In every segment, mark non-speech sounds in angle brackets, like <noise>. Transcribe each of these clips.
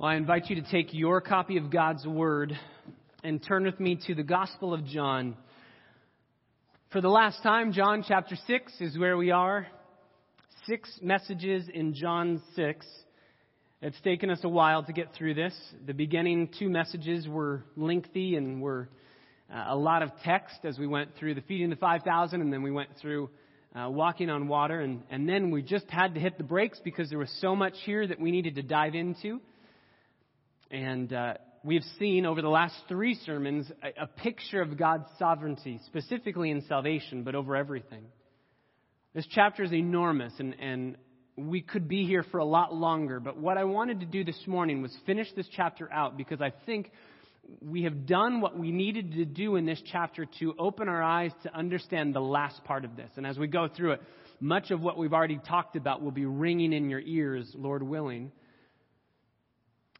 Well, I invite you to take your copy of God's Word and turn with me to the Gospel of John. For the last time, John chapter 6 is where we are. Six messages in John 6. It's taken us a while to get through this. The beginning two messages were lengthy and were uh, a lot of text as we went through the feeding of the 5,000 and then we went through uh, walking on water. And, and then we just had to hit the brakes because there was so much here that we needed to dive into. And uh, we've seen over the last three sermons a, a picture of God's sovereignty, specifically in salvation, but over everything. This chapter is enormous, and, and we could be here for a lot longer. But what I wanted to do this morning was finish this chapter out because I think we have done what we needed to do in this chapter to open our eyes to understand the last part of this. And as we go through it, much of what we've already talked about will be ringing in your ears, Lord willing.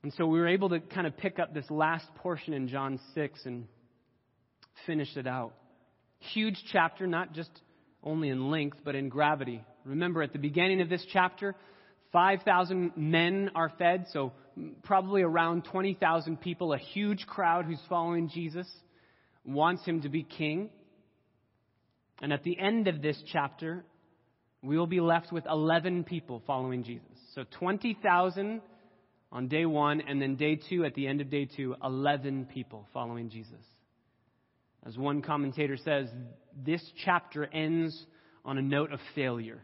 And so we were able to kind of pick up this last portion in John 6 and finish it out. Huge chapter, not just only in length, but in gravity. Remember, at the beginning of this chapter, 5,000 men are fed, so probably around 20,000 people, a huge crowd who's following Jesus, wants him to be king. And at the end of this chapter, we will be left with 11 people following Jesus. So 20,000 on day one, and then day two, at the end of day two, 11 people following Jesus. As one commentator says, this chapter ends on a note of failure.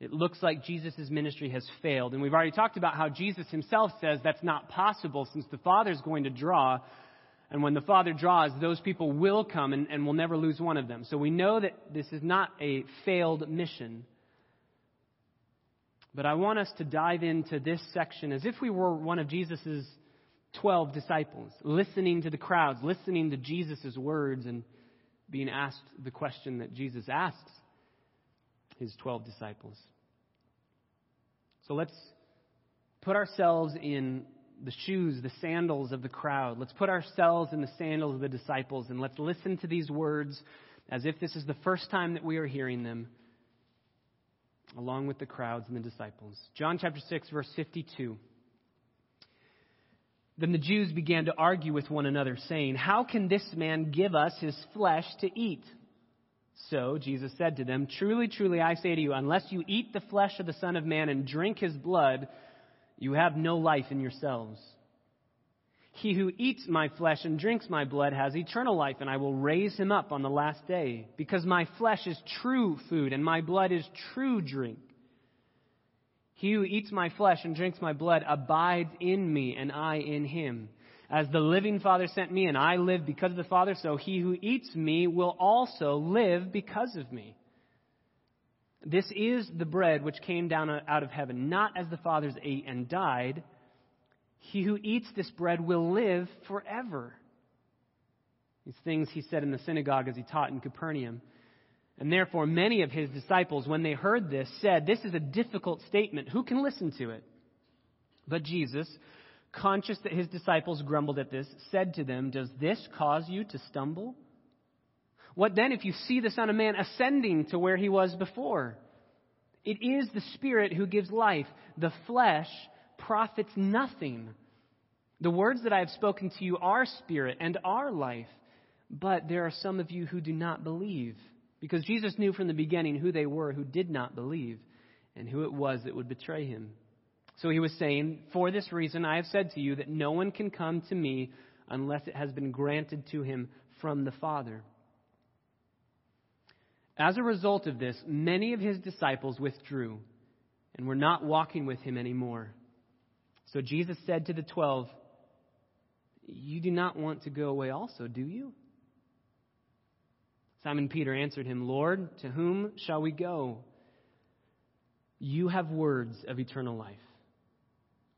It looks like Jesus' ministry has failed. And we've already talked about how Jesus himself says that's not possible since the Father's going to draw. And when the Father draws, those people will come and, and we'll never lose one of them. So we know that this is not a failed mission. But I want us to dive into this section as if we were one of Jesus' 12 disciples, listening to the crowds, listening to Jesus' words, and being asked the question that Jesus asks his 12 disciples. So let's put ourselves in the shoes, the sandals of the crowd. Let's put ourselves in the sandals of the disciples and let's listen to these words as if this is the first time that we are hearing them along with the crowds and the disciples. John chapter 6, verse 52. Then the Jews began to argue with one another, saying, How can this man give us his flesh to eat? So Jesus said to them, Truly, truly, I say to you, unless you eat the flesh of the Son of Man and drink his blood, you have no life in yourselves. He who eats my flesh and drinks my blood has eternal life, and I will raise him up on the last day, because my flesh is true food, and my blood is true drink. He who eats my flesh and drinks my blood abides in me, and I in him. As the living Father sent me, and I live because of the Father, so he who eats me will also live because of me. This is the bread which came down out of heaven, not as the fathers ate and died he who eats this bread will live forever. These things he said in the synagogue as he taught in Capernaum. And therefore, many of his disciples, when they heard this, said, This is a difficult statement. Who can listen to it? But Jesus, conscious that his disciples grumbled at this, said to them, Does this cause you to stumble? What then if you see the Son of Man ascending to where he was before? It is the Spirit who gives life. The flesh profits nothing. The words that I have spoken to you are spirit and are life, but there are some of you who do not believe. Because Jesus knew from the beginning who they were who did not believe and who it was that would betray him. So he was saying, For this reason I have said to you that no one can come to me unless it has been granted to him from the Father. As a result of this, many of his disciples withdrew and were not walking with him anymore. So Jesus said to the twelve, You do not want to go away also, do you? Simon Peter answered him, Lord, to whom shall we go? You have words of eternal life.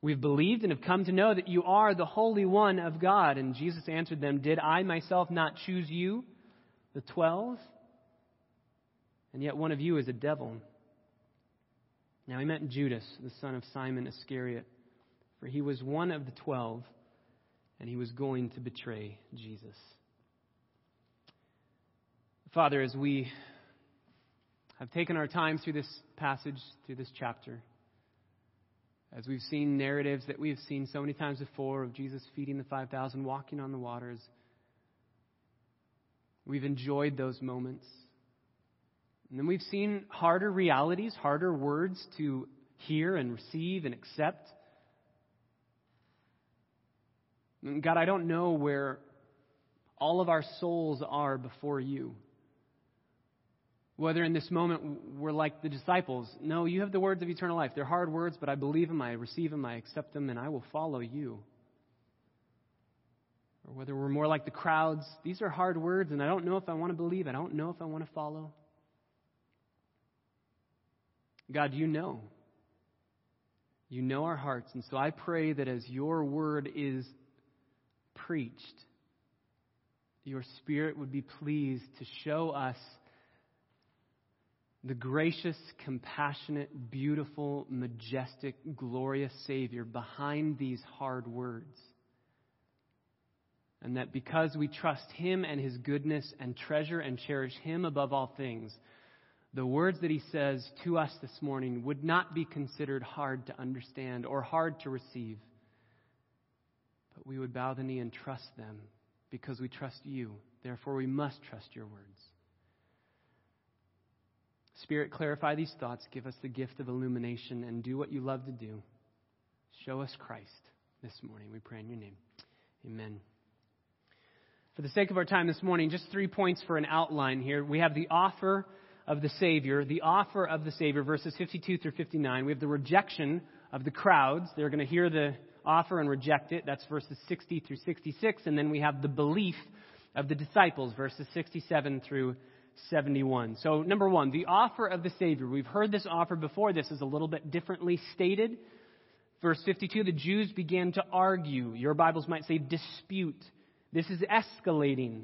We've believed and have come to know that you are the Holy One of God. And Jesus answered them, Did I myself not choose you, the twelve? And yet one of you is a devil. Now he meant Judas, the son of Simon Iscariot for he was one of the twelve, and he was going to betray Jesus. Father, as we have taken our time through this passage, through this chapter, As we've seen narratives that we have seen so many times before of Jesus feeding the 5,000, walking on the waters, we've enjoyed those moments. And then we've seen harder realities, harder words to hear and receive and accept. And God, I don't know where all of our souls are before you. Whether in this moment we're like the disciples, no, you have the words of eternal life. They're hard words, but I believe them, I receive them, I accept them, and I will follow you. Or whether we're more like the crowds, these are hard words, and I don't know if I want to believe, I don't know if I want to follow. God, you know. You know our hearts. And so I pray that as your word is preached, your spirit would be pleased to show us the gracious, compassionate, beautiful, majestic, glorious Savior behind these hard words. And that because we trust Him and His goodness and treasure and cherish Him above all things, the words that He says to us this morning would not be considered hard to understand or hard to receive. But we would bow the knee and trust them because we trust you. Therefore, we must trust your words. Spirit, clarify these thoughts. Give us the gift of illumination and do what you love to do. Show us Christ this morning. We pray in your name. Amen. For the sake of our time this morning, just three points for an outline here. We have the offer of the Savior, the offer of the Savior, verses 52 through 59. We have the rejection of the crowds. They're going to hear the offer and reject it. That's verses 60 through 66. And then we have the belief of the disciples, verses 67 through 71. So, number one, the offer of the Savior. We've heard this offer before. This is a little bit differently stated. Verse 52 the Jews began to argue. Your Bibles might say dispute. This is escalating.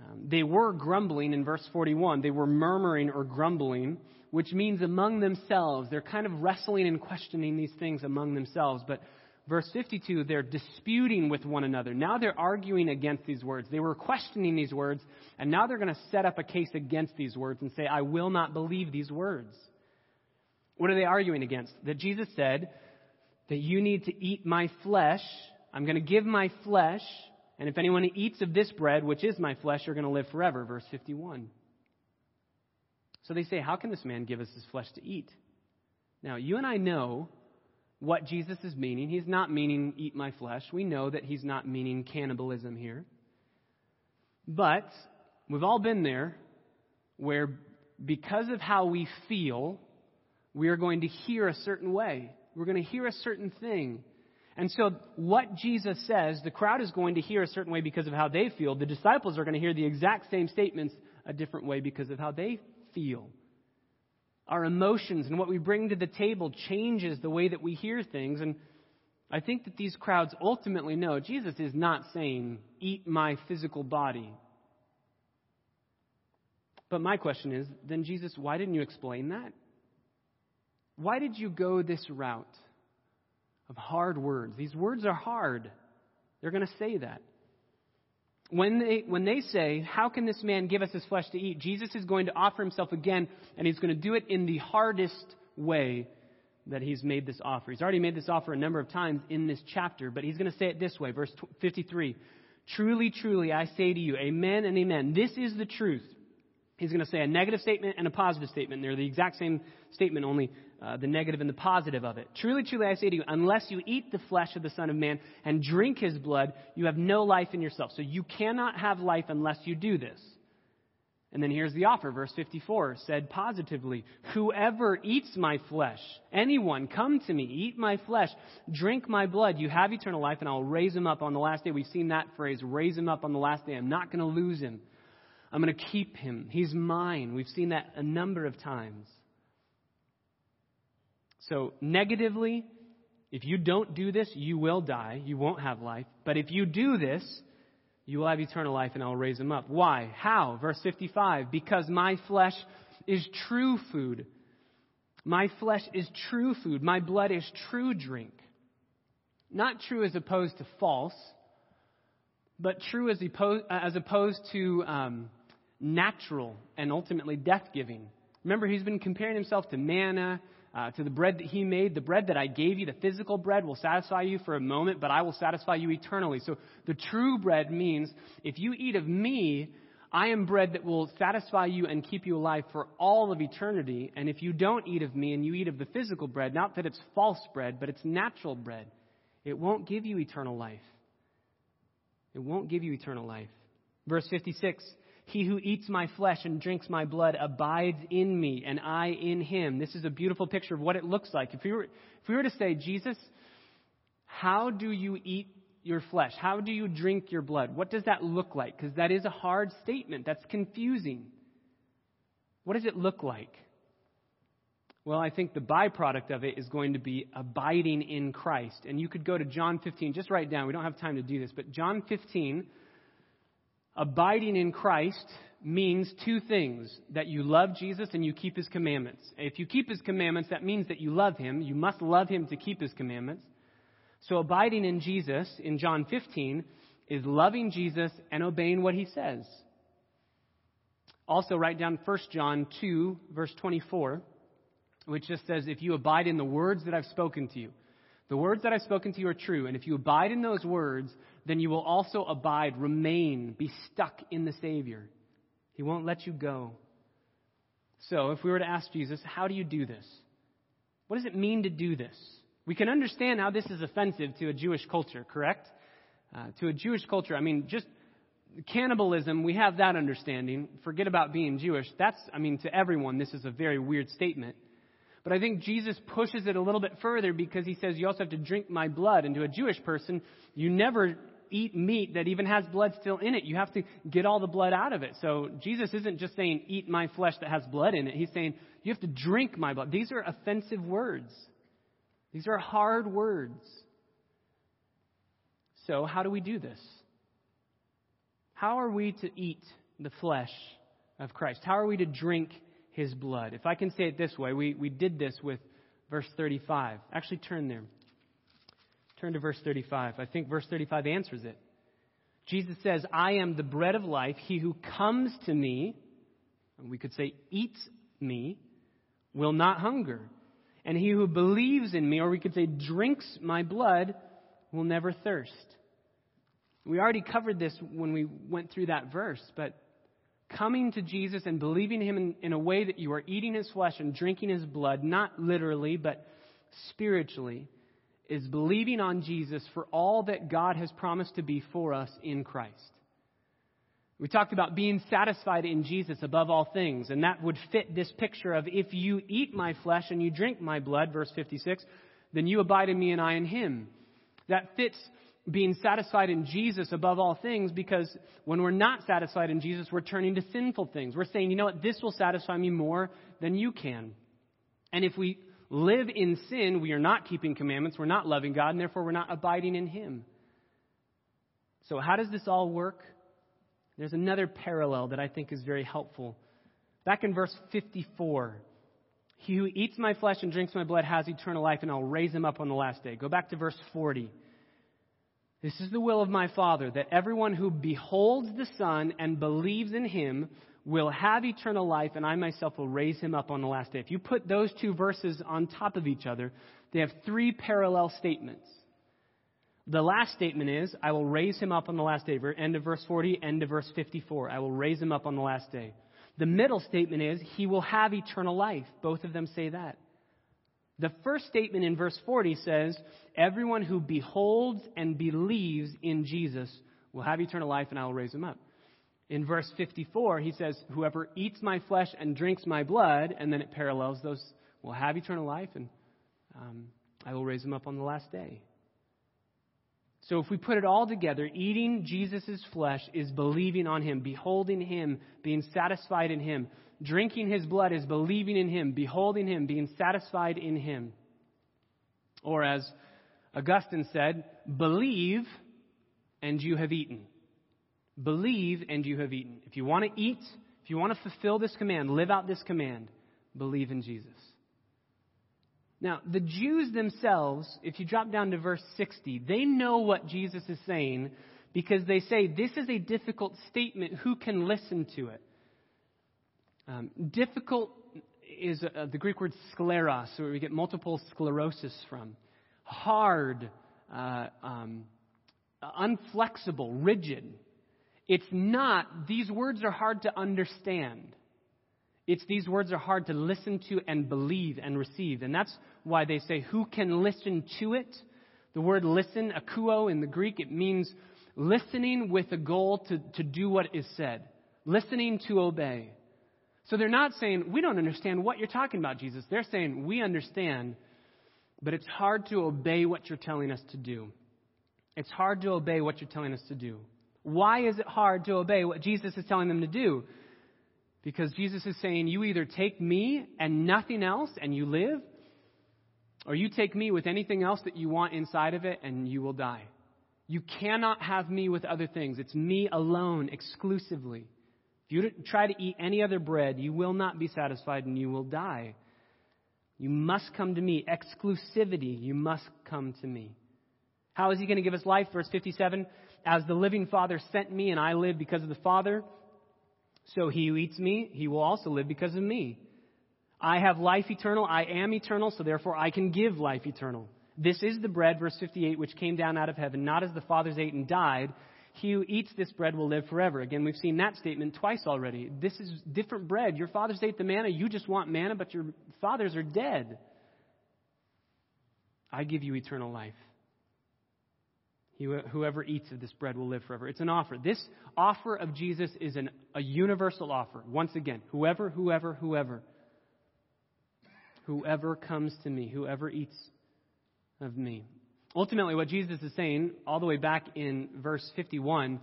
Um, they were grumbling in verse 41. They were murmuring or grumbling, which means among themselves. They're kind of wrestling and questioning these things among themselves. But verse 52, they're disputing with one another. Now they're arguing against these words. They were questioning these words, and now they're going to set up a case against these words and say, I will not believe these words. What are they arguing against? That Jesus said that you need to eat my flesh. I'm going to give my flesh, and if anyone eats of this bread, which is my flesh, you're going to live forever. Verse 51. So they say, How can this man give us his flesh to eat? Now, you and I know what Jesus is meaning. He's not meaning eat my flesh. We know that he's not meaning cannibalism here. But we've all been there where because of how we feel, we are going to hear a certain way. We're going to hear a certain thing. And so, what Jesus says, the crowd is going to hear a certain way because of how they feel. The disciples are going to hear the exact same statements a different way because of how they feel our emotions and what we bring to the table changes the way that we hear things. And I think that these crowds ultimately know Jesus is not saying, eat my physical body. But my question is then, Jesus, why didn't you explain that? Why did you go this route of hard words? These words are hard. They're going to say that. When they, when they say, How can this man give us his flesh to eat? Jesus is going to offer himself again, and he's going to do it in the hardest way that he's made this offer. He's already made this offer a number of times in this chapter, but he's going to say it this way. Verse 53 Truly, truly, I say to you, Amen and Amen. This is the truth. He's going to say a negative statement and a positive statement. They're the exact same statement, only uh, the negative and the positive of it. Truly, truly, I say to you, unless you eat the flesh of the Son of Man and drink his blood, you have no life in yourself. So you cannot have life unless you do this. And then here's the offer, verse 54, said positively, Whoever eats my flesh, anyone, come to me, eat my flesh, drink my blood, you have eternal life, and I'll raise him up on the last day. We've seen that phrase, raise him up on the last day. I'm not going to lose him. I'm going to keep him. He's mine. We've seen that a number of times. So, negatively, if you don't do this, you will die. You won't have life. But if you do this, you will have eternal life and I'll raise them up. Why? How? Verse 55 Because my flesh is true food. My flesh is true food. My blood is true drink. Not true as opposed to false, but true as opposed, as opposed to um, natural and ultimately death giving. Remember, he's been comparing himself to manna uh, to the bread that he made. The bread that I gave you, the physical bread, will satisfy you for a moment, but I will satisfy you eternally. So the true bread means if you eat of me, I am bread that will satisfy you and keep you alive for all of eternity. And if you don't eat of me and you eat of the physical bread, not that it's false bread, but it's natural bread, it won't give you eternal life. It won't give you eternal life. Verse 56 He who eats my flesh and drinks my blood abides in me, and I in him. This is a beautiful picture of what it looks like. If we were, if we were to say, Jesus, how do you eat your flesh? How do you drink your blood? What does that look like? Because that is a hard statement. That's confusing. What does it look like? Well, I think the byproduct of it is going to be abiding in Christ. And you could go to John 15, just write down, we don't have time to do this, but John 15, abiding in Christ means two things that you love Jesus and you keep his commandments. If you keep his commandments, that means that you love him. You must love him to keep his commandments. So abiding in Jesus in John 15 is loving Jesus and obeying what he says. Also, write down 1 John 2, verse 24, which just says, If you abide in the words that I've spoken to you, the words that I've spoken to you are true, and if you abide in those words, then you will also abide, remain, be stuck in the Savior. He won't let you go. So, if we were to ask Jesus, How do you do this? What does it mean to do this? We can understand how this is offensive to a Jewish culture, correct? Uh, to a Jewish culture, I mean, just cannibalism, we have that understanding. Forget about being Jewish. That's, I mean, to everyone, this is a very weird statement. But I think Jesus pushes it a little bit further because he says you also have to drink my blood. And to a Jewish person, you never eat meat that even has blood still in it. You have to get all the blood out of it. So Jesus isn't just saying, eat my flesh that has blood in it. He's saying, you have to drink my blood. These are offensive words. These are hard words. So, how do we do this? How are we to eat the flesh of Christ? How are we to drink his blood? If I can say it this way, we, we did this with verse 35. Actually, turn there. Turn to verse 35. I think verse 35 answers it. Jesus says, I am the bread of life. He who comes to me, and we could say eats me, will not hunger. And he who believes in me, or we could say drinks my blood, will never thirst. We already covered this when we went through that verse, but coming to Jesus and believing him in, in, a way that you are eating his flesh and drinking his blood, not literally, but spiritually, is believing on Jesus for all that God has promised to be for us in Christ. We talked about being satisfied in Jesus above all things, and that would fit this picture of if you eat my flesh and you drink my blood, verse 56, then you abide in me and I in him. That fits being satisfied in Jesus above all things because when we're not satisfied in Jesus, we're turning to sinful things. We're saying, you know what, this will satisfy me more than you can. And if we live in sin, we are not keeping commandments, we're not loving God, and therefore we're not abiding in Him. So, how does this all work? There's another parallel that I think is very helpful. Back in verse 54, he who eats my flesh and drinks my blood has eternal life, and I'll raise him up on the last day. Go back to verse 40. This is the will of my Father, that everyone who beholds the Son and believes in him will have eternal life, and I myself will raise him up on the last day. If you put those two verses on top of each other, they have three parallel statements. The last statement is, I will raise him up on the last day. End of verse 40, end of verse 54. I will raise him up on the last day. The middle statement is, he will have eternal life. Both of them say that. The first statement in verse 40 says, Everyone who beholds and believes in Jesus will have eternal life, and I will raise him up. In verse 54, he says, Whoever eats my flesh and drinks my blood, and then it parallels those, will have eternal life, and um, I will raise them up on the last day. So if we put it all together, eating Jesus' flesh is believing on him, beholding him, being satisfied in him. Drinking his blood is believing in him, beholding him, being satisfied in him. Or as Augustine said, believe and you have eaten. Believe and you have eaten. If you want to eat, if you want to fulfill this command, live out this command, believe in Jesus. Now, the Jews themselves, if you drop down to verse 60, they know what Jesus is saying because they say, This is a difficult statement. Who can listen to it? Um, difficult is uh, the Greek word scleros, where we get multiple sclerosis from. Hard, uh, um, unflexible, rigid. It's not, these words are hard to understand. It's these words are hard to listen to and believe and receive. And that's why they say, who can listen to it? The word listen, akuo in the Greek, it means listening with a goal to, to do what is said, listening to obey. So they're not saying, we don't understand what you're talking about, Jesus. They're saying, we understand, but it's hard to obey what you're telling us to do. It's hard to obey what you're telling us to do. Why is it hard to obey what Jesus is telling them to do? Because Jesus is saying, You either take me and nothing else and you live, or you take me with anything else that you want inside of it and you will die. You cannot have me with other things. It's me alone, exclusively. If you try to eat any other bread, you will not be satisfied and you will die. You must come to me. Exclusivity. You must come to me. How is he going to give us life? Verse 57 As the living Father sent me, and I live because of the Father, so he who eats me, he will also live because of me. I have life eternal. I am eternal, so therefore I can give life eternal. This is the bread, verse 58, which came down out of heaven, not as the fathers ate and died. He who eats this bread will live forever. Again, we've seen that statement twice already. This is different bread. Your fathers ate the manna. You just want manna, but your fathers are dead. I give you eternal life. Whoever eats of this bread will live forever. It's an offer. This offer of Jesus is an, a universal offer. Once again, whoever, whoever, whoever, whoever comes to me, whoever eats of me. Ultimately, what Jesus is saying, all the way back in verse 51,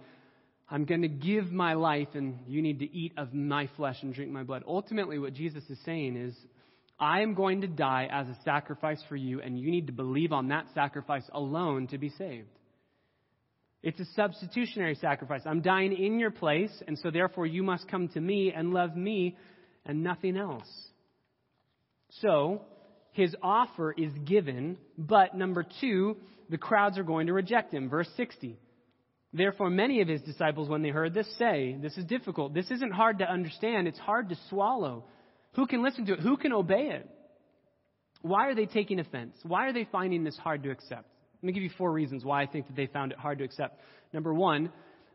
I'm going to give my life and you need to eat of my flesh and drink my blood. Ultimately, what Jesus is saying is, I am going to die as a sacrifice for you, and you need to believe on that sacrifice alone to be saved. It's a substitutionary sacrifice. I'm dying in your place, and so therefore you must come to me and love me and nothing else. So, his offer is given, but number two, the crowds are going to reject him. Verse 60. Therefore, many of his disciples, when they heard this, say, This is difficult. This isn't hard to understand. It's hard to swallow. Who can listen to it? Who can obey it? Why are they taking offense? Why are they finding this hard to accept? Let me give you four reasons why I think that they found it hard to accept. Number one,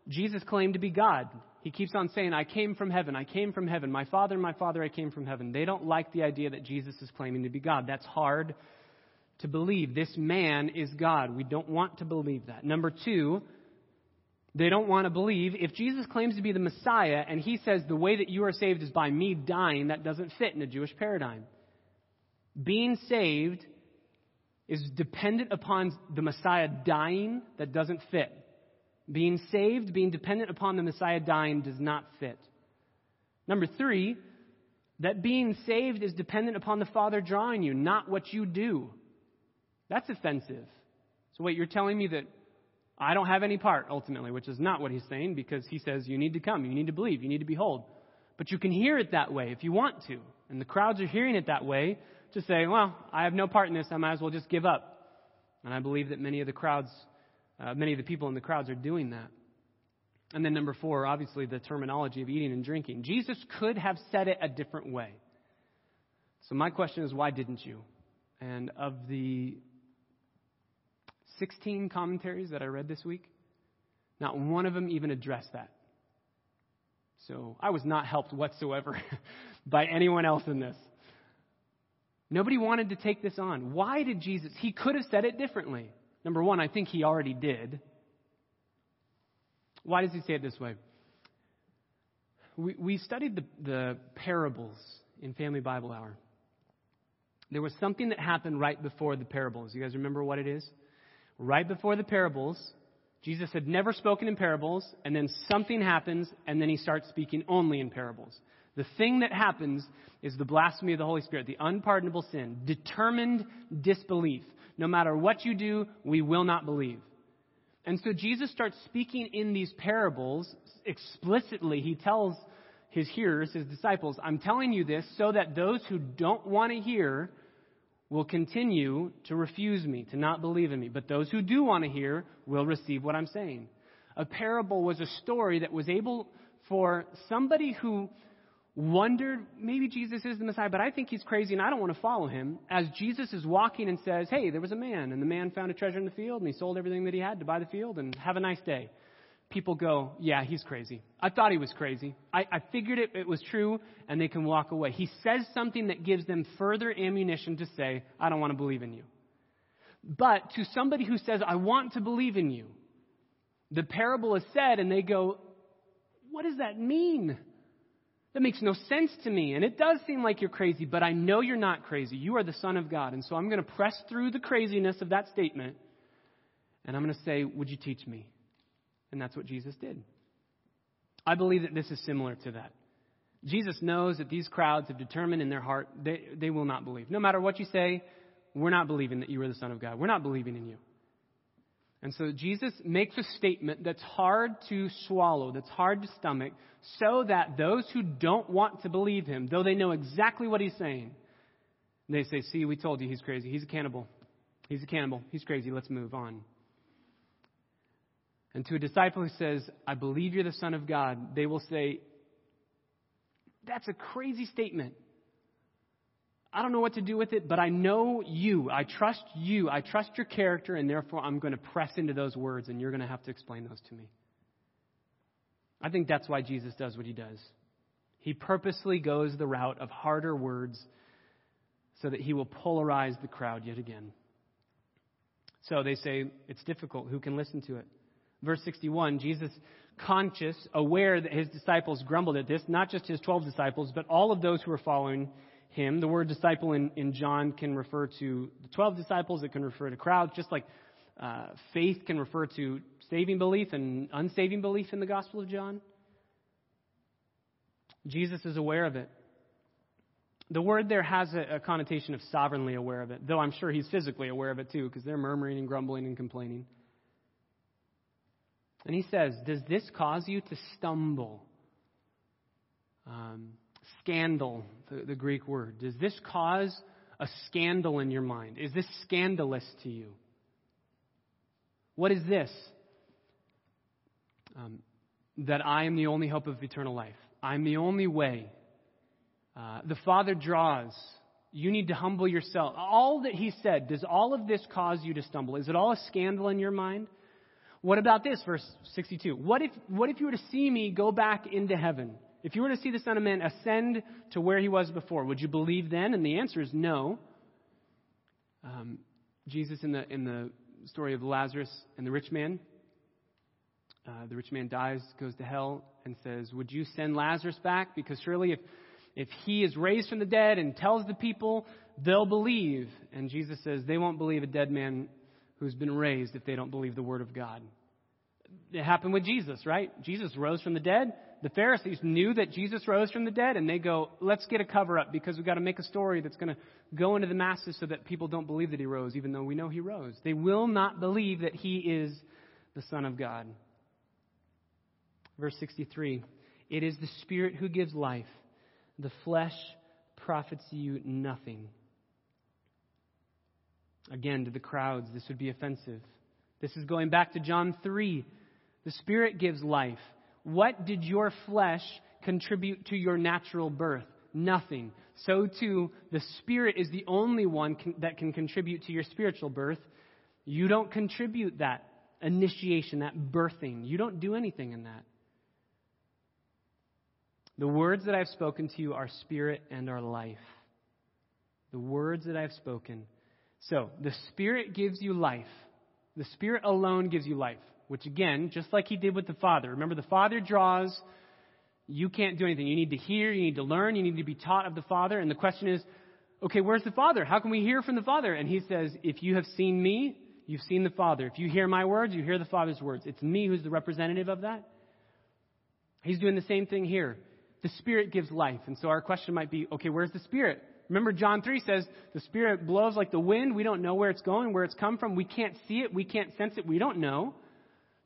Jesus claimed to be God. He keeps on saying, I came from heaven, I came from heaven. My Father, my Father, I came from heaven. They don't like the idea that Jesus is claiming to be God. That's hard to believe. This man is God. We don't want to believe that. Number two, they don't want to believe if Jesus claims to be the Messiah and he says the way that you are saved is by me dying, that doesn't fit in a Jewish paradigm. Being saved is dependent upon the Messiah dying, that doesn't fit. Being saved, being dependent upon the Messiah dying, does not fit. Number three, that being saved is dependent upon the Father drawing you, not what you do. That's offensive. So, wait, you're telling me that I don't have any part, ultimately, which is not what he's saying, because he says you need to come, you need to believe, you need to behold. But you can hear it that way if you want to. And the crowds are hearing it that way to say, well, I have no part in this, I might as well just give up. And I believe that many of the crowds, uh, many of the people in the crowds are doing that. And then number four, obviously the terminology of eating and drinking. Jesus could have said it a different way. So my question is, why didn't you? And of the 16 commentaries that I read this week, not one of them even addressed that. So I was not helped whatsoever <laughs> by anyone else in this. Nobody wanted to take this on. Why did Jesus? He could have said it differently. Number one, I think he already did. Why does he say it this way? We, we studied the, the parables in Family Bible Hour. There was something that happened right before the parables. You guys remember what it is? Right before the parables, Jesus had never spoken in parables, and then something happens, and then he starts speaking only in parables. The thing that happens is the blasphemy of the Holy Spirit, the unpardonable sin, determined disbelief. No matter what you do, we will not believe. And so Jesus starts speaking in these parables explicitly. He tells his hearers, his disciples, I'm telling you this so that those who don't want to hear will continue to refuse me, to not believe in me. But those who do want to hear will receive what I'm saying. A parable was a story that was able for somebody who wondered maybe Jesus is the Messiah, but I think he's crazy and I don't want to follow him. As Jesus is walking and says, Hey, there was a man, and the man found a treasure in the field, and he sold everything that he had to buy the field, and have a nice day. People go, Yeah, he's crazy. I thought he was crazy. I, I figured it, it was true, and they can walk away. He says something that gives them further ammunition to say, I don't want to believe in you. But to somebody who says, I want to believe in you, the parable is said, and they go, What does that mean? That makes no sense to me. And it does seem like you're crazy, but I know you're not crazy. You are the Son of God. And so I'm going to press through the craziness of that statement, and I'm going to say, Would you teach me? And that's what Jesus did. I believe that this is similar to that. Jesus knows that these crowds have determined in their heart they, they will not believe. No matter what you say, we're not believing that you are the Son of God. We're not believing in you. And so Jesus makes a statement that's hard to swallow, that's hard to stomach, so that those who don't want to believe him, though they know exactly what he's saying, they say, See, we told you he's crazy. He's a cannibal. He's a cannibal. He's crazy. Let's move on. And to a disciple who says, I believe you're the Son of God, they will say, That's a crazy statement. I don't know what to do with it, but I know you. I trust you. I trust your character, and therefore I'm going to press into those words, and you're going to have to explain those to me. I think that's why Jesus does what he does. He purposely goes the route of harder words so that he will polarize the crowd yet again. So they say, it's difficult. Who can listen to it? Verse 61 Jesus, conscious, aware that his disciples grumbled at this, not just his 12 disciples, but all of those who were following him. The word disciple in, in John can refer to the 12 disciples, it can refer to crowds, just like uh, faith can refer to saving belief and unsaving belief in the Gospel of John. Jesus is aware of it. The word there has a, a connotation of sovereignly aware of it, though I'm sure he's physically aware of it too, because they're murmuring and grumbling and complaining. And he says, Does this cause you to stumble? Um, scandal, the, the Greek word. Does this cause a scandal in your mind? Is this scandalous to you? What is this? Um, that I am the only hope of eternal life. I'm the only way. Uh, the Father draws. You need to humble yourself. All that He said, does all of this cause you to stumble? Is it all a scandal in your mind? What about this, verse 62? What if, what if you were to see me go back into heaven? If you were to see the Son of Man ascend to where he was before, would you believe then? And the answer is no. Um, Jesus, in the, in the story of Lazarus and the rich man, uh, the rich man dies, goes to hell, and says, Would you send Lazarus back? Because surely if, if he is raised from the dead and tells the people, they'll believe. And Jesus says, They won't believe a dead man who's been raised if they don't believe the word of God. It happened with Jesus, right? Jesus rose from the dead. The Pharisees knew that Jesus rose from the dead, and they go, let's get a cover up because we've got to make a story that's going to go into the masses so that people don't believe that he rose, even though we know he rose. They will not believe that he is the Son of God. Verse 63 It is the Spirit who gives life, the flesh profits you nothing. Again, to the crowds, this would be offensive. This is going back to John 3. The Spirit gives life. What did your flesh contribute to your natural birth? Nothing. So, too, the Spirit is the only one can, that can contribute to your spiritual birth. You don't contribute that initiation, that birthing. You don't do anything in that. The words that I've spoken to you are spirit and are life. The words that I've spoken. So, the Spirit gives you life. The Spirit alone gives you life which again, just like he did with the Father. Remember, the Father draws. You can't do anything. You need to hear, you need to learn, you need to be taught of the Father. And the question is, okay, where's the Father? How can we hear from the Father? And he says, if you have seen me, you've seen the Father. If you hear my words, you hear the Father's words. It's me who's the representative of that. He's doing the same thing here. The Spirit gives life. And so our question might be, okay, where's the Spirit? Remember, John 3 says the Spirit blows like the wind. We don't know where it's going, where it's come from. We can't see it. We can't sense it. We don't know.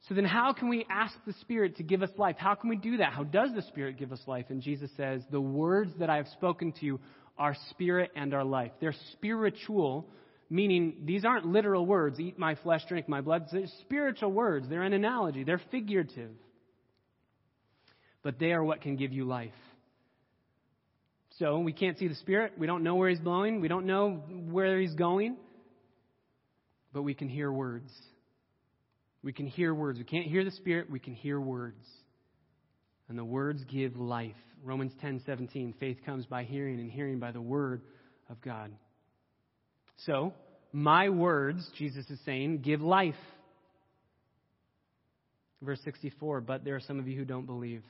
So then, how can we ask the Spirit to give us life? How can we do that? How does the Spirit give us life? And Jesus says, The words that I have spoken to you are spirit and are life. They're spiritual, meaning these aren't literal words eat my flesh, drink my blood. They're spiritual words. They're an analogy, they're figurative. But they are what can give you life. So we can't see the Spirit. We don't know where He's blowing. We don't know where He's going. But we can hear words. We can hear words. We can't hear the Spirit. We can hear words. And the words give life. Romans 10:17 faith comes by hearing and hearing by the word of God. So, my words, Jesus is saying, give life. Verse 64, but there are some of you who don't believe.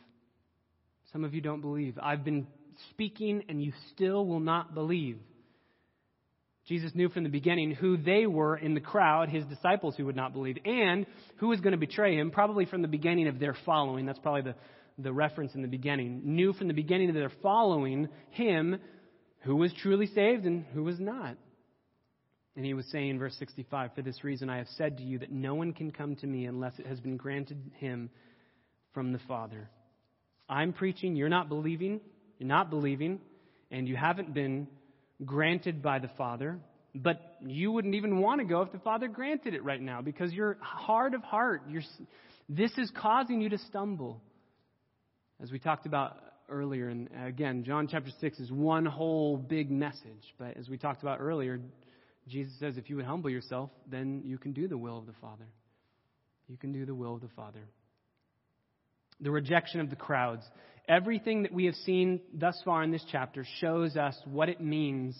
Some of you don't believe. I've been speaking and you still will not believe. Jesus knew from the beginning who they were in the crowd, his disciples who would not believe, and who was going to betray him, probably from the beginning of their following. That's probably the, the reference in the beginning. Knew from the beginning of their following him who was truly saved and who was not. And he was saying, verse 65, For this reason I have said to you that no one can come to me unless it has been granted him from the Father. I'm preaching, you're not believing, you're not believing, and you haven't been granted by the Father. But you wouldn't even want to go if the Father granted it right now because you're hard of heart. You're, this is causing you to stumble. As we talked about earlier, and again, John chapter 6 is one whole big message. But as we talked about earlier, Jesus says, if you would humble yourself, then you can do the will of the Father. You can do the will of the Father. The rejection of the crowds. Everything that we have seen thus far in this chapter shows us what it means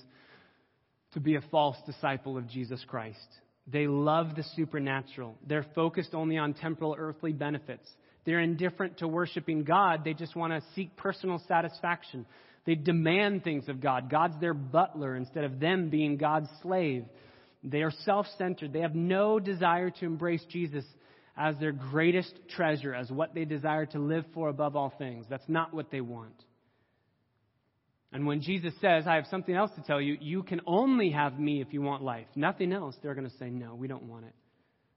to be a false disciple of Jesus Christ. They love the supernatural. They're focused only on temporal earthly benefits. They're indifferent to worshiping God. They just want to seek personal satisfaction. They demand things of God. God's their butler instead of them being God's slave. They are self centered. They have no desire to embrace Jesus as their greatest treasure, as what they desire to live for above all things. That's not what they want. And when Jesus says, I have something else to tell you, you can only have me if you want life, nothing else, they're going to say, No, we don't want it.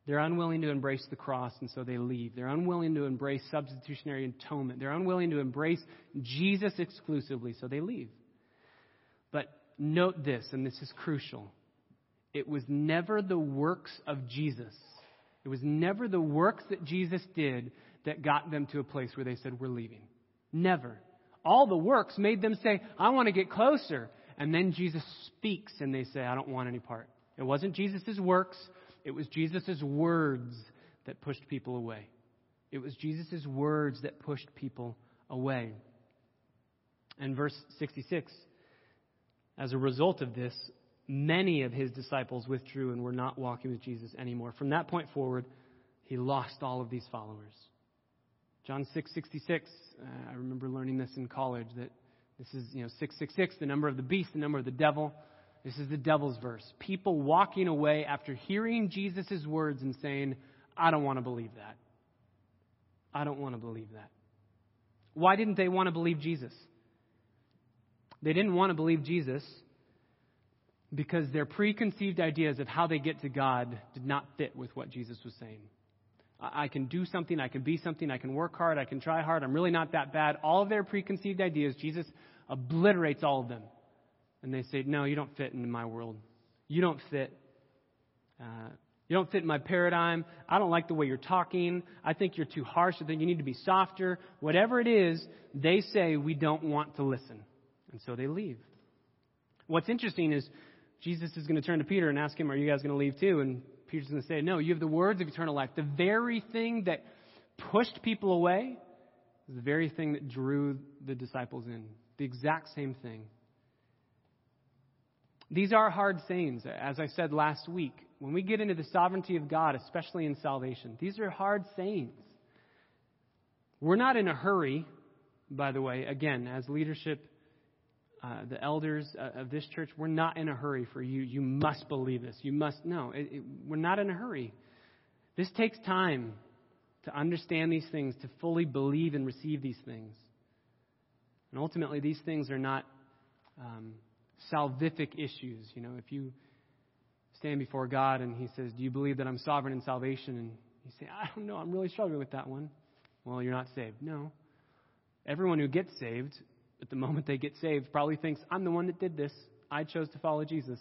They're unwilling to embrace the cross, and so they leave. They're unwilling to embrace substitutionary atonement. They're unwilling to embrace Jesus exclusively, so they leave. But note this, and this is crucial it was never the works of Jesus, it was never the works that Jesus did that got them to a place where they said, We're leaving. Never. All the works made them say, I want to get closer. And then Jesus speaks, and they say, I don't want any part. It wasn't Jesus' works. It was Jesus' words that pushed people away. It was Jesus' words that pushed people away. And verse 66 as a result of this, many of his disciples withdrew and were not walking with Jesus anymore. From that point forward, he lost all of these followers. John 6:66, uh, I remember learning this in college that this is, you know, 666, the number of the beast, the number of the devil. This is the devil's verse. People walking away after hearing Jesus' words and saying, I don't want to believe that. I don't want to believe that. Why didn't they want to believe Jesus? They didn't want to believe Jesus because their preconceived ideas of how they get to God did not fit with what Jesus was saying. I can do something, I can be something, I can work hard, I can try hard, I'm really not that bad. All of their preconceived ideas, Jesus obliterates all of them and they say, No, you don't fit into my world. You don't fit. Uh, you don't fit in my paradigm. I don't like the way you're talking. I think you're too harsh. I think you need to be softer. Whatever it is, they say, We don't want to listen. And so they leave. What's interesting is Jesus is going to turn to Peter and ask him, Are you guys going to leave too? And Peter's going to say, No, you have the words of eternal life. The very thing that pushed people away is the very thing that drew the disciples in. The exact same thing. These are hard sayings, as I said last week. When we get into the sovereignty of God, especially in salvation, these are hard sayings. We're not in a hurry, by the way, again, as leadership, uh, the elders uh, of this church, we're not in a hurry for you. You must believe this. You must. No, it, it, we're not in a hurry. This takes time to understand these things, to fully believe and receive these things. And ultimately, these things are not. Um, salvific issues. You know, if you stand before God and He says, Do you believe that I'm sovereign in salvation? And you say, I don't know, I'm really struggling with that one. Well, you're not saved. No. Everyone who gets saved, at the moment they get saved, probably thinks, I'm the one that did this. I chose to follow Jesus.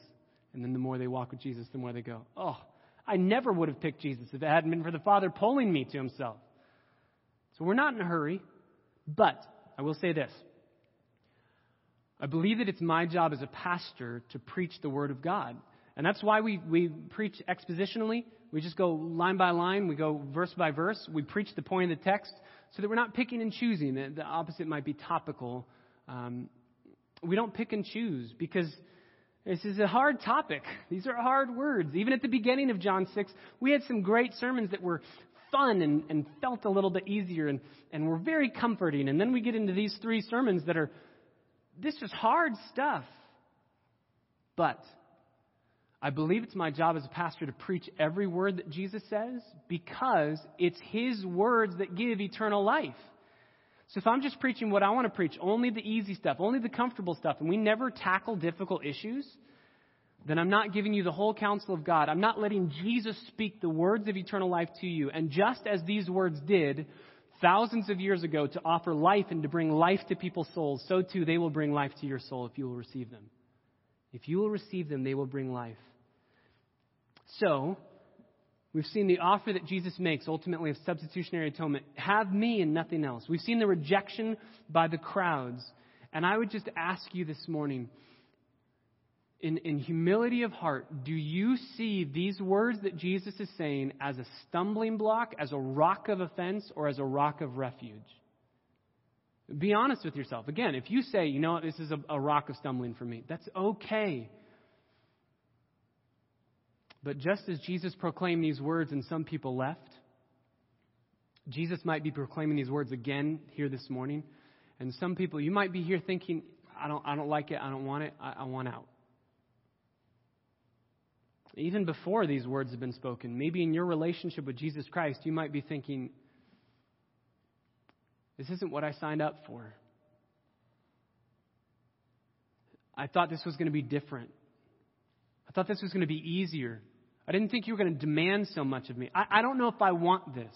And then the more they walk with Jesus, the more they go, Oh, I never would have picked Jesus if it hadn't been for the Father pulling me to Himself. So we're not in a hurry. But I will say this I believe that it's my job as a pastor to preach the Word of God. And that's why we, we preach expositionally. We just go line by line, we go verse by verse, we preach the point of the text so that we're not picking and choosing. The, the opposite might be topical. Um, we don't pick and choose because this is a hard topic. These are hard words. Even at the beginning of John 6, we had some great sermons that were fun and, and felt a little bit easier and, and were very comforting. And then we get into these three sermons that are, this is hard stuff. But I believe it's my job as a pastor to preach every word that Jesus says because it's his words that give eternal life. So if I'm just preaching what I want to preach, only the easy stuff, only the comfortable stuff, and we never tackle difficult issues, then I'm not giving you the whole counsel of God. I'm not letting Jesus speak the words of eternal life to you. And just as these words did thousands of years ago to offer life and to bring life to people's souls, so too they will bring life to your soul if you will receive them. If you will receive them, they will bring life. So, we've seen the offer that Jesus makes ultimately of substitutionary atonement have me and nothing else. We've seen the rejection by the crowds. And I would just ask you this morning, in, in humility of heart, do you see these words that Jesus is saying as a stumbling block, as a rock of offense, or as a rock of refuge? Be honest with yourself. Again, if you say, you know, this is a, a rock of stumbling for me, that's okay. But just as Jesus proclaimed these words and some people left, Jesus might be proclaiming these words again here this morning. And some people, you might be here thinking, I don't, I don't like it, I don't want it, I, I want out. Even before these words have been spoken, maybe in your relationship with Jesus Christ, you might be thinking, this isn't what I signed up for. I thought this was going to be different. I thought this was going to be easier. I didn't think you were going to demand so much of me. I, I don't know if I want this.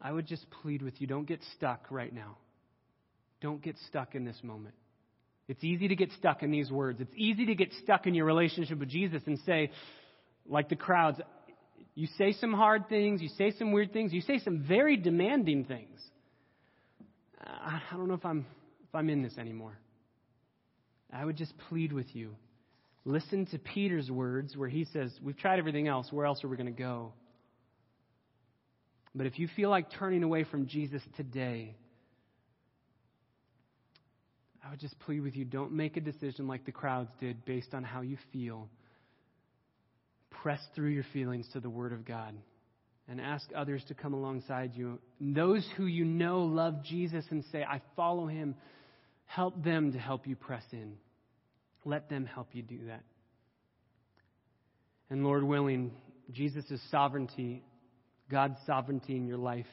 I would just plead with you don't get stuck right now. Don't get stuck in this moment. It's easy to get stuck in these words. It's easy to get stuck in your relationship with Jesus and say, like the crowds, you say some hard things, you say some weird things, you say some very demanding things. I don't know if I'm, if I'm in this anymore. I would just plead with you Listen to Peter's words where he says, We've tried everything else. Where else are we going to go? But if you feel like turning away from Jesus today, I would just plead with you don't make a decision like the crowds did based on how you feel. Press through your feelings to the Word of God and ask others to come alongside you. those who you know love Jesus and say, I follow him, help them to help you press in. Let them help you do that. And Lord willing, Jesus' sovereignty, God's sovereignty in your life,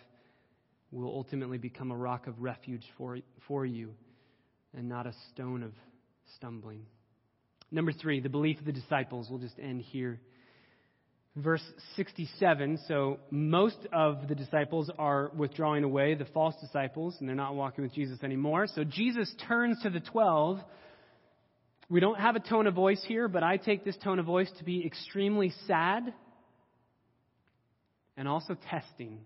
will ultimately become a rock of refuge for, for you and not a stone of stumbling. Number three, the belief of the disciples. We'll just end here. Verse 67. So, most of the disciples are withdrawing away, the false disciples, and they're not walking with Jesus anymore. So, Jesus turns to the twelve we don't have a tone of voice here, but I take this tone of voice to be extremely sad and also testing.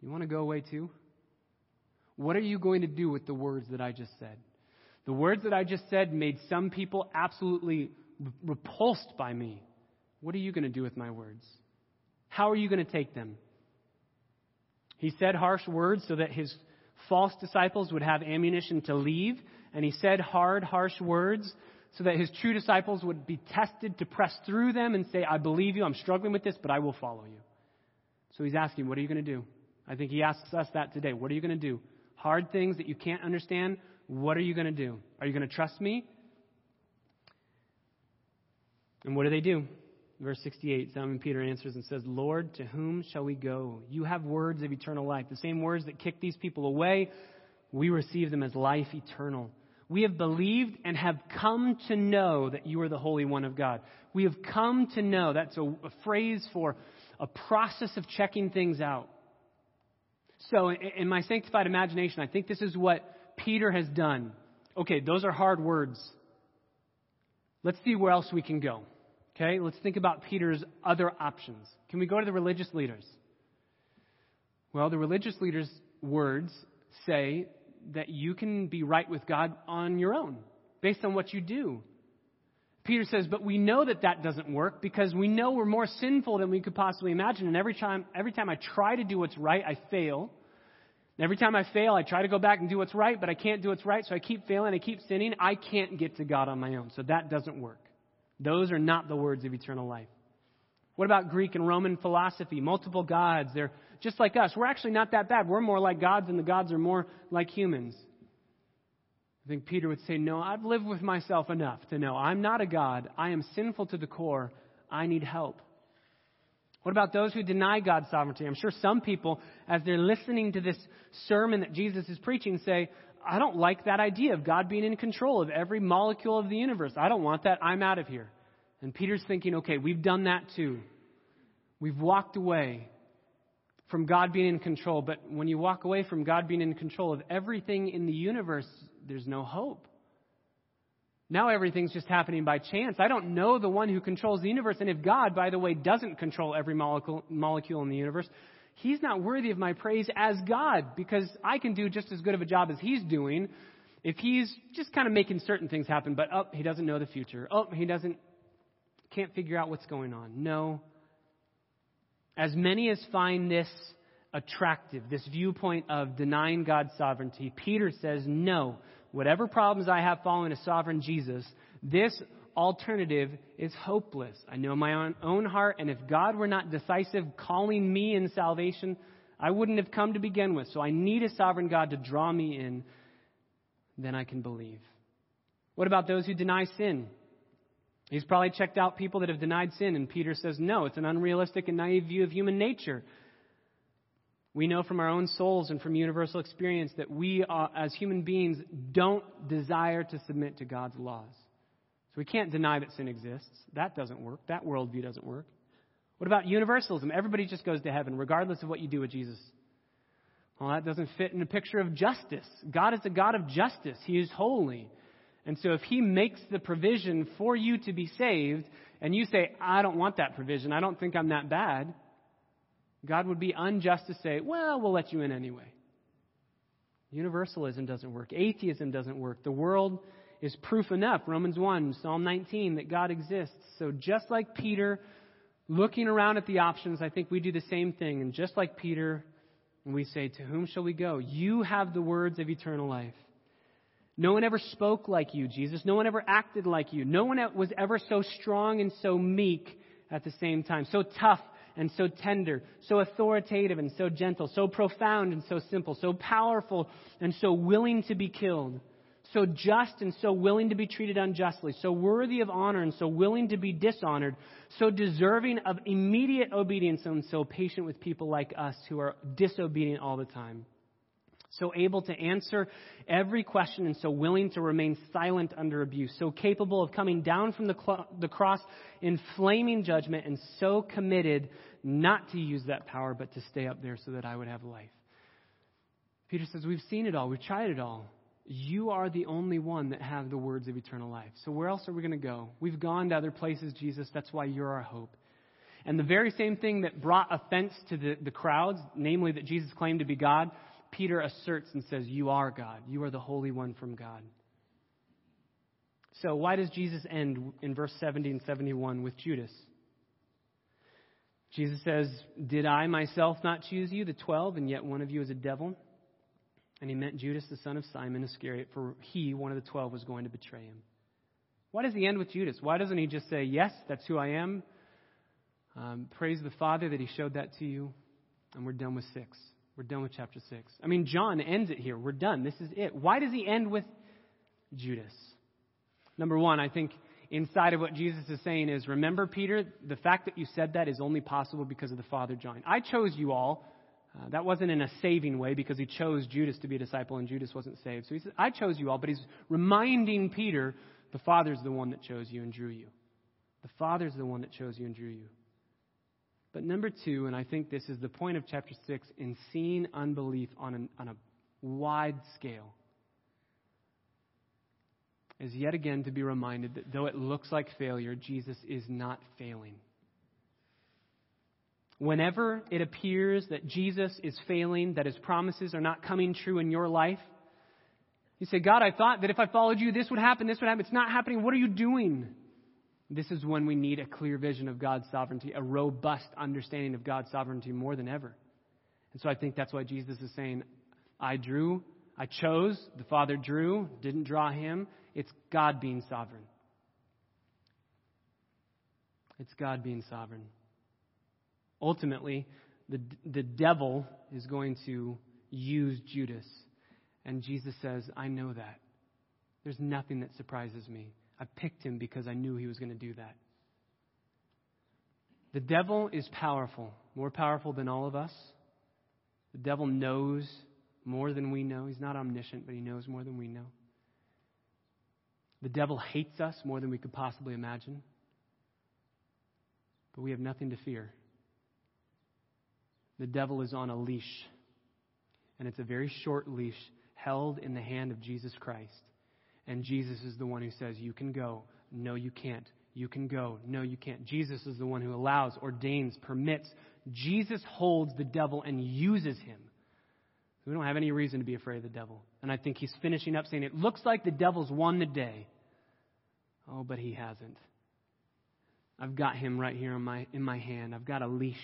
You want to go away too? What are you going to do with the words that I just said? The words that I just said made some people absolutely repulsed by me. What are you going to do with my words? How are you going to take them? He said harsh words so that his false disciples would have ammunition to leave and he said hard, harsh words so that his true disciples would be tested to press through them and say, I believe you, I'm struggling with this, but I will follow you. So he's asking, What are you going to do? I think he asks us that today. What are you going to do? Hard things that you can't understand, what are you going to do? Are you going to trust me? And what do they do? Verse 68, Simon Peter answers and says, Lord, to whom shall we go? You have words of eternal life. The same words that kicked these people away, we receive them as life eternal. We have believed and have come to know that you are the Holy One of God. We have come to know. That's a, a phrase for a process of checking things out. So, in, in my sanctified imagination, I think this is what Peter has done. Okay, those are hard words. Let's see where else we can go. Okay, let's think about Peter's other options. Can we go to the religious leaders? Well, the religious leaders' words say that you can be right with God on your own, based on what you do. Peter says, but we know that that doesn't work because we know we're more sinful than we could possibly imagine. And every time, every time I try to do what's right, I fail. And every time I fail, I try to go back and do what's right, but I can't do what's right, so I keep failing, I keep sinning. I can't get to God on my own. So that doesn't work. Those are not the words of eternal life. What about Greek and Roman philosophy? Multiple gods. They're just like us. We're actually not that bad. We're more like gods, and the gods are more like humans. I think Peter would say, No, I've lived with myself enough to know I'm not a God. I am sinful to the core. I need help. What about those who deny God's sovereignty? I'm sure some people, as they're listening to this sermon that Jesus is preaching, say, I don't like that idea of God being in control of every molecule of the universe. I don't want that. I'm out of here. And Peter's thinking, okay, we've done that too. We've walked away from God being in control. But when you walk away from God being in control of everything in the universe, there's no hope. Now everything's just happening by chance. I don't know the one who controls the universe. And if God, by the way, doesn't control every molecule, molecule in the universe, He's not worthy of my praise as God because I can do just as good of a job as He's doing if He's just kind of making certain things happen. But, oh, He doesn't know the future. Oh, He doesn't, can't figure out what's going on. No. As many as find this attractive, this viewpoint of denying God's sovereignty, Peter says, no, whatever problems I have following a sovereign Jesus, this alternative is hopeless. I know my own, heart, and if God were not decisive calling me in salvation, I wouldn't have come to begin with. So I need a sovereign God to draw me in. Then I can believe. What about those who deny sin? He's probably checked out people that have denied sin, and Peter says, no, it's an unrealistic and naive view of human nature. We know from our own souls and from universal experience that we, are, as human beings, don't desire to submit to God's laws. So we can't deny that sin exists. That doesn't work. That worldview doesn't work. What about universalism? Everybody just goes to heaven, regardless of what you do with Jesus. Well, that doesn't fit in a picture of justice. God is a God of justice, He is holy. And so if He makes the provision for you to be saved, and you say, I don't want that provision, I don't think I'm that bad, God would be unjust to say, well, we'll let you in anyway. Universalism doesn't work. Atheism doesn't work. The world is proof enough, Romans 1, Psalm 19, that God exists. So just like Peter, looking around at the options, I think we do the same thing. And just like Peter, we say, To whom shall we go? You have the words of eternal life. No one ever spoke like you, Jesus. No one ever acted like you. No one was ever so strong and so meek at the same time, so tough and so tender, so authoritative and so gentle, so profound and so simple, so powerful and so willing to be killed, so just and so willing to be treated unjustly, so worthy of honor and so willing to be dishonored, so deserving of immediate obedience and so patient with people like us who are disobedient all the time so able to answer every question and so willing to remain silent under abuse, so capable of coming down from the, cl- the cross in flaming judgment, and so committed not to use that power but to stay up there so that I would have life. Peter says, We've seen it all, we've tried it all. You are the only one that have the words of eternal life. So where else are we going to go? We've gone to other places, Jesus. That's why you're our hope. And the very same thing that brought offense to the, the crowds, namely that Jesus claimed to be God, Peter asserts and says, You are God. You are the Holy One from God. So, why does Jesus end in verse 70 and 71 with Judas? Jesus says, Did I myself not choose you, the twelve, and yet one of you is a devil? And he meant Judas, the son of Simon Iscariot, for he, one of the twelve, was going to betray him. Why does he end with Judas? Why doesn't he just say, Yes, that's who I am? Um, praise the Father that he showed that to you, and we're done with six. We're done with chapter 6. I mean, John ends it here. We're done. This is it. Why does he end with Judas? Number one, I think inside of what Jesus is saying is remember, Peter, the fact that you said that is only possible because of the Father John. I chose you all. Uh, that wasn't in a saving way because he chose Judas to be a disciple and Judas wasn't saved. So he says, I chose you all, but he's reminding Peter the Father's the one that chose you and drew you. The Father's the one that chose you and drew you. But number two, and I think this is the point of chapter 6, in seeing unbelief on, an, on a wide scale, is yet again to be reminded that though it looks like failure, Jesus is not failing. Whenever it appears that Jesus is failing, that his promises are not coming true in your life, you say, God, I thought that if I followed you, this would happen, this would happen. It's not happening. What are you doing? This is when we need a clear vision of God's sovereignty, a robust understanding of God's sovereignty more than ever. And so I think that's why Jesus is saying, I drew, I chose, the Father drew, didn't draw him. It's God being sovereign. It's God being sovereign. Ultimately, the, the devil is going to use Judas. And Jesus says, I know that. There's nothing that surprises me. I picked him because I knew he was going to do that. The devil is powerful, more powerful than all of us. The devil knows more than we know. He's not omniscient, but he knows more than we know. The devil hates us more than we could possibly imagine. But we have nothing to fear the devil is on a leash. And it's a very short leash held in the hand of Jesus Christ. And Jesus is the one who says, You can go. No, you can't. You can go. No, you can't. Jesus is the one who allows, ordains, permits. Jesus holds the devil and uses him. We don't have any reason to be afraid of the devil. And I think he's finishing up saying, It looks like the devil's won the day. Oh, but he hasn't. I've got him right here in my, in my hand. I've got a leash.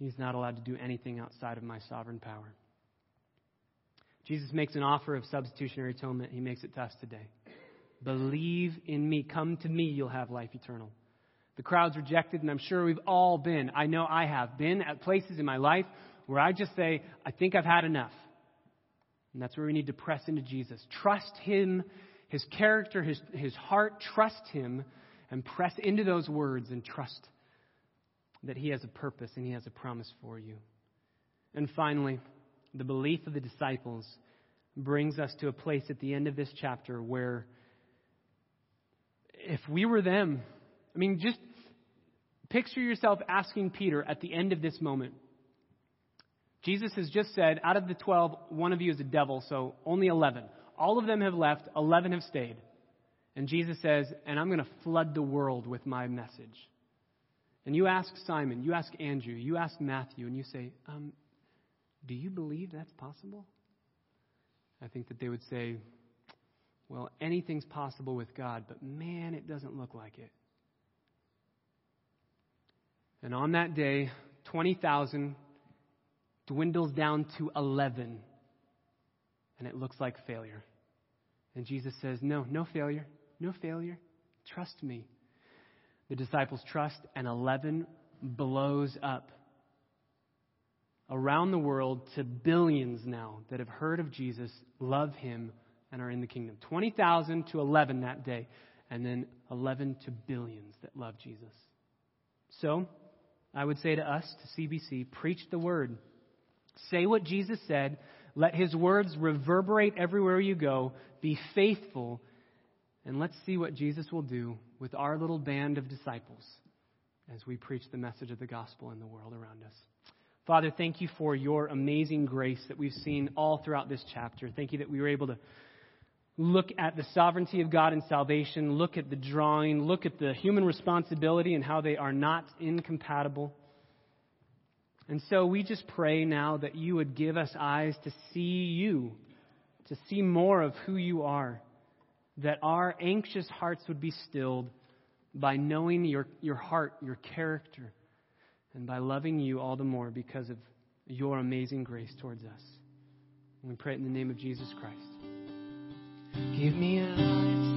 He's not allowed to do anything outside of my sovereign power. Jesus makes an offer of substitutionary atonement. He makes it to us today. Believe in me. Come to me, you'll have life eternal. The crowd's rejected, and I'm sure we've all been. I know I have been at places in my life where I just say, I think I've had enough. And that's where we need to press into Jesus. Trust Him, His character, His, his heart. Trust Him and press into those words and trust that He has a purpose and He has a promise for you. And finally, the belief of the disciples brings us to a place at the end of this chapter where if we were them, I mean, just picture yourself asking Peter at the end of this moment. Jesus has just said, out of the 12, one of you is a devil, so only 11. All of them have left, 11 have stayed. And Jesus says, and I'm going to flood the world with my message. And you ask Simon, you ask Andrew, you ask Matthew, and you say, um, Do you believe that's possible? I think that they would say, Well, anything's possible with God, but man, it doesn't look like it. And on that day, 20,000 dwindles down to 11, and it looks like failure. And Jesus says, No, no failure, no failure. Trust me. The disciples trust, and 11 blows up around the world to billions now that have heard of Jesus, love him, and are in the kingdom. 20,000 to 11 that day, and then 11 to billions that love Jesus. So, I would say to us, to CBC, preach the word. Say what Jesus said. Let his words reverberate everywhere you go. Be faithful. And let's see what Jesus will do with our little band of disciples as we preach the message of the gospel in the world around us. Father, thank you for your amazing grace that we've seen all throughout this chapter. Thank you that we were able to look at the sovereignty of God in salvation, look at the drawing, look at the human responsibility and how they are not incompatible. And so we just pray now that you would give us eyes to see you, to see more of who you are that our anxious hearts would be stilled by knowing your, your heart, your character, and by loving you all the more because of your amazing grace towards us. And we pray it in the name of Jesus Christ. Give me eyes